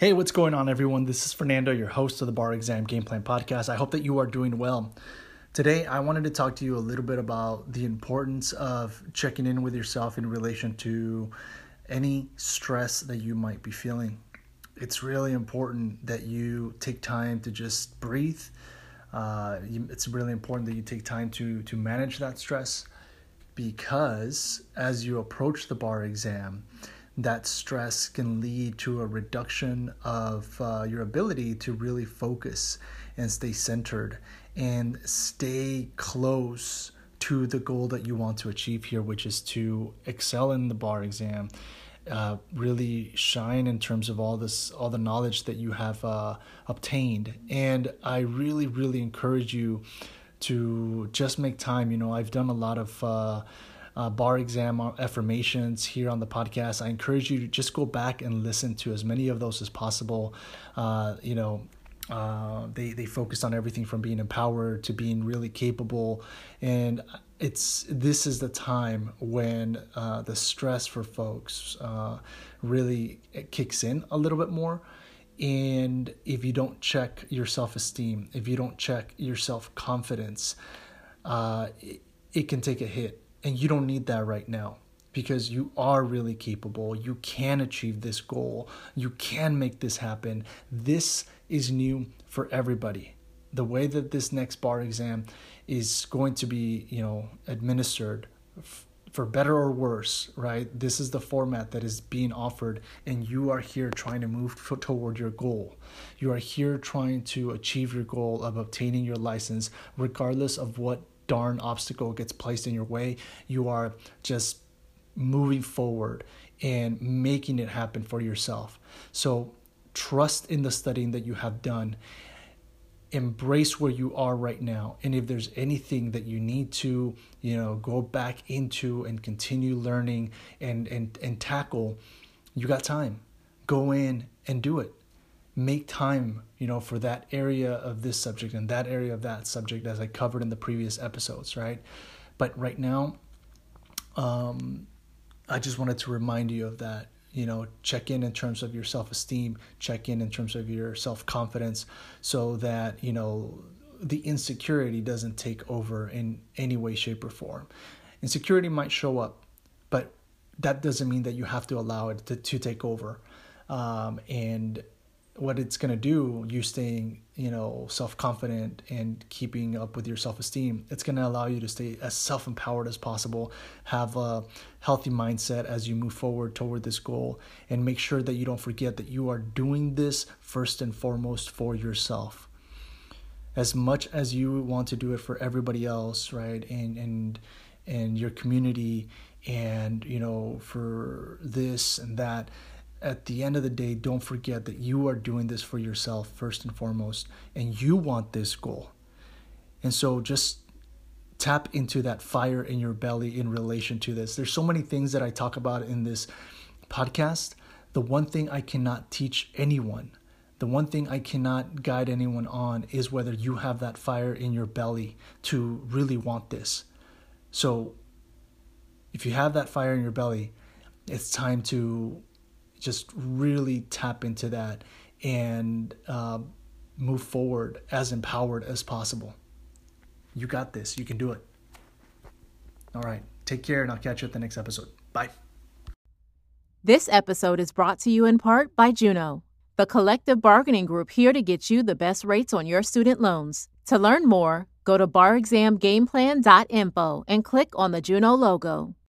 Hey, what's going on, everyone? This is Fernando, your host of the Bar Exam Game Plan Podcast. I hope that you are doing well. Today, I wanted to talk to you a little bit about the importance of checking in with yourself in relation to any stress that you might be feeling. It's really important that you take time to just breathe. Uh, it's really important that you take time to to manage that stress because as you approach the bar exam, that stress can lead to a reduction of uh, your ability to really focus and stay centered and stay close to the goal that you want to achieve here, which is to excel in the bar exam, uh, really shine in terms of all this, all the knowledge that you have uh, obtained. And I really, really encourage you to just make time. You know, I've done a lot of uh, uh, bar exam affirmations here on the podcast. I encourage you to just go back and listen to as many of those as possible. Uh, you know, uh, they they focus on everything from being empowered to being really capable, and it's this is the time when uh, the stress for folks uh, really kicks in a little bit more. And if you don't check your self esteem, if you don't check your self confidence, uh, it, it can take a hit and you don't need that right now because you are really capable. You can achieve this goal. You can make this happen. This is new for everybody. The way that this next bar exam is going to be, you know, administered f- for better or worse, right? This is the format that is being offered, and you are here trying to move toward your goal. You are here trying to achieve your goal of obtaining your license, regardless of what darn obstacle gets placed in your way, you are just moving forward and making it happen for yourself. So trust in the studying that you have done. Embrace where you are right now. And if there's anything that you need to, you know, go back into and continue learning and and and tackle, you got time. Go in and do it make time you know for that area of this subject and that area of that subject as i covered in the previous episodes right? But right now um i just wanted to remind you of that you know check in in terms of your self-esteem check in in terms of your self-confidence so that you know the insecurity doesn't take over in any way shape or form. Insecurity might show up but that doesn't mean that you have to allow it to, to take over. Um, and what it's going to do you staying you know self-confident and keeping up with your self-esteem it's going to allow you to stay as self-empowered as possible have a healthy mindset as you move forward toward this goal and make sure that you don't forget that you are doing this first and foremost for yourself. As much as you want to do it for everybody else right and and and your community and you know for this and that at the end of the day, don't forget that you are doing this for yourself first and foremost, and you want this goal. And so just tap into that fire in your belly in relation to this. There's so many things that I talk about in this podcast. The one thing I cannot teach anyone, the one thing I cannot guide anyone on is whether you have that fire in your belly to really want this. So if you have that fire in your belly, it's time to just really tap into that and uh, move forward as empowered as possible. You got this. You can do it. All right. Take care, and I'll catch you at the next episode. Bye. This episode is brought to you in part by Juno, the collective bargaining group here to get you the best rates on your student loans. To learn more, go to barexamgameplan.info and click on the Juno logo.